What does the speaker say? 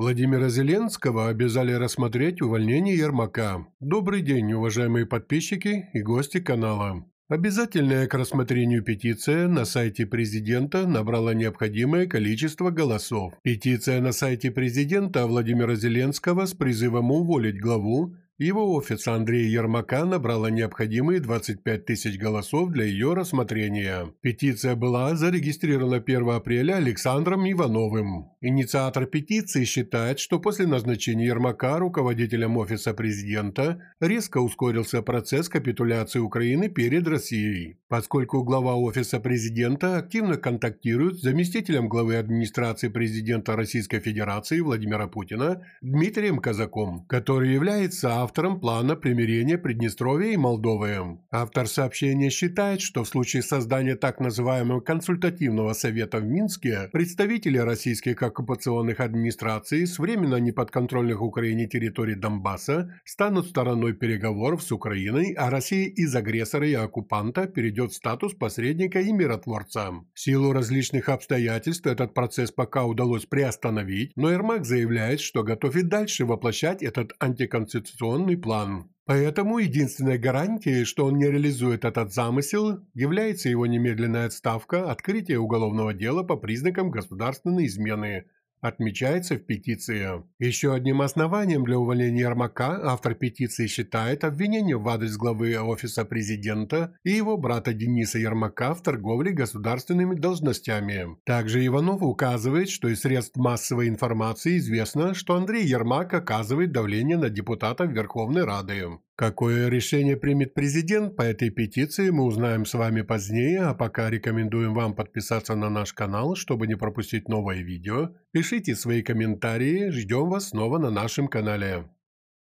Владимира Зеленского обязали рассмотреть увольнение Ермака. Добрый день, уважаемые подписчики и гости канала. Обязательная к рассмотрению петиция на сайте президента набрала необходимое количество голосов. Петиция на сайте президента Владимира Зеленского с призывом уволить главу его офис Андрея Ермака набрала необходимые 25 тысяч голосов для ее рассмотрения. Петиция была зарегистрирована 1 апреля Александром Ивановым. Инициатор петиции считает, что после назначения Ермака руководителем офиса президента резко ускорился процесс капитуляции Украины перед Россией, поскольку глава офиса президента активно контактирует с заместителем главы администрации президента Российской Федерации Владимира Путина Дмитрием Казаком, который является автором плана примирения Приднестровья и Молдовы. Автор сообщения считает, что в случае создания так называемого консультативного совета в Минске представители российских оккупационных администраций с временно неподконтрольных Украине территорий Донбасса станут стороной переговоров с Украиной, а Россия из агрессора и оккупанта перейдет в статус посредника и миротворца. В силу различных обстоятельств этот процесс пока удалось приостановить, но Ермак заявляет, что готов и дальше воплощать этот антиконституционный инвестиционный план. Поэтому единственной гарантией, что он не реализует этот замысел, является его немедленная отставка, открытие уголовного дела по признакам государственной измены – отмечается в петиции. Еще одним основанием для увольнения Ермака автор петиции считает обвинение в адрес главы Офиса президента и его брата Дениса Ермака в торговле государственными должностями. Также Иванов указывает, что из средств массовой информации известно, что Андрей Ермак оказывает давление на депутатов Верховной Рады. Какое решение примет президент по этой петиции, мы узнаем с вами позднее, а пока рекомендуем вам подписаться на наш канал, чтобы не пропустить новое видео. Пишите свои комментарии, ждем вас снова на нашем канале.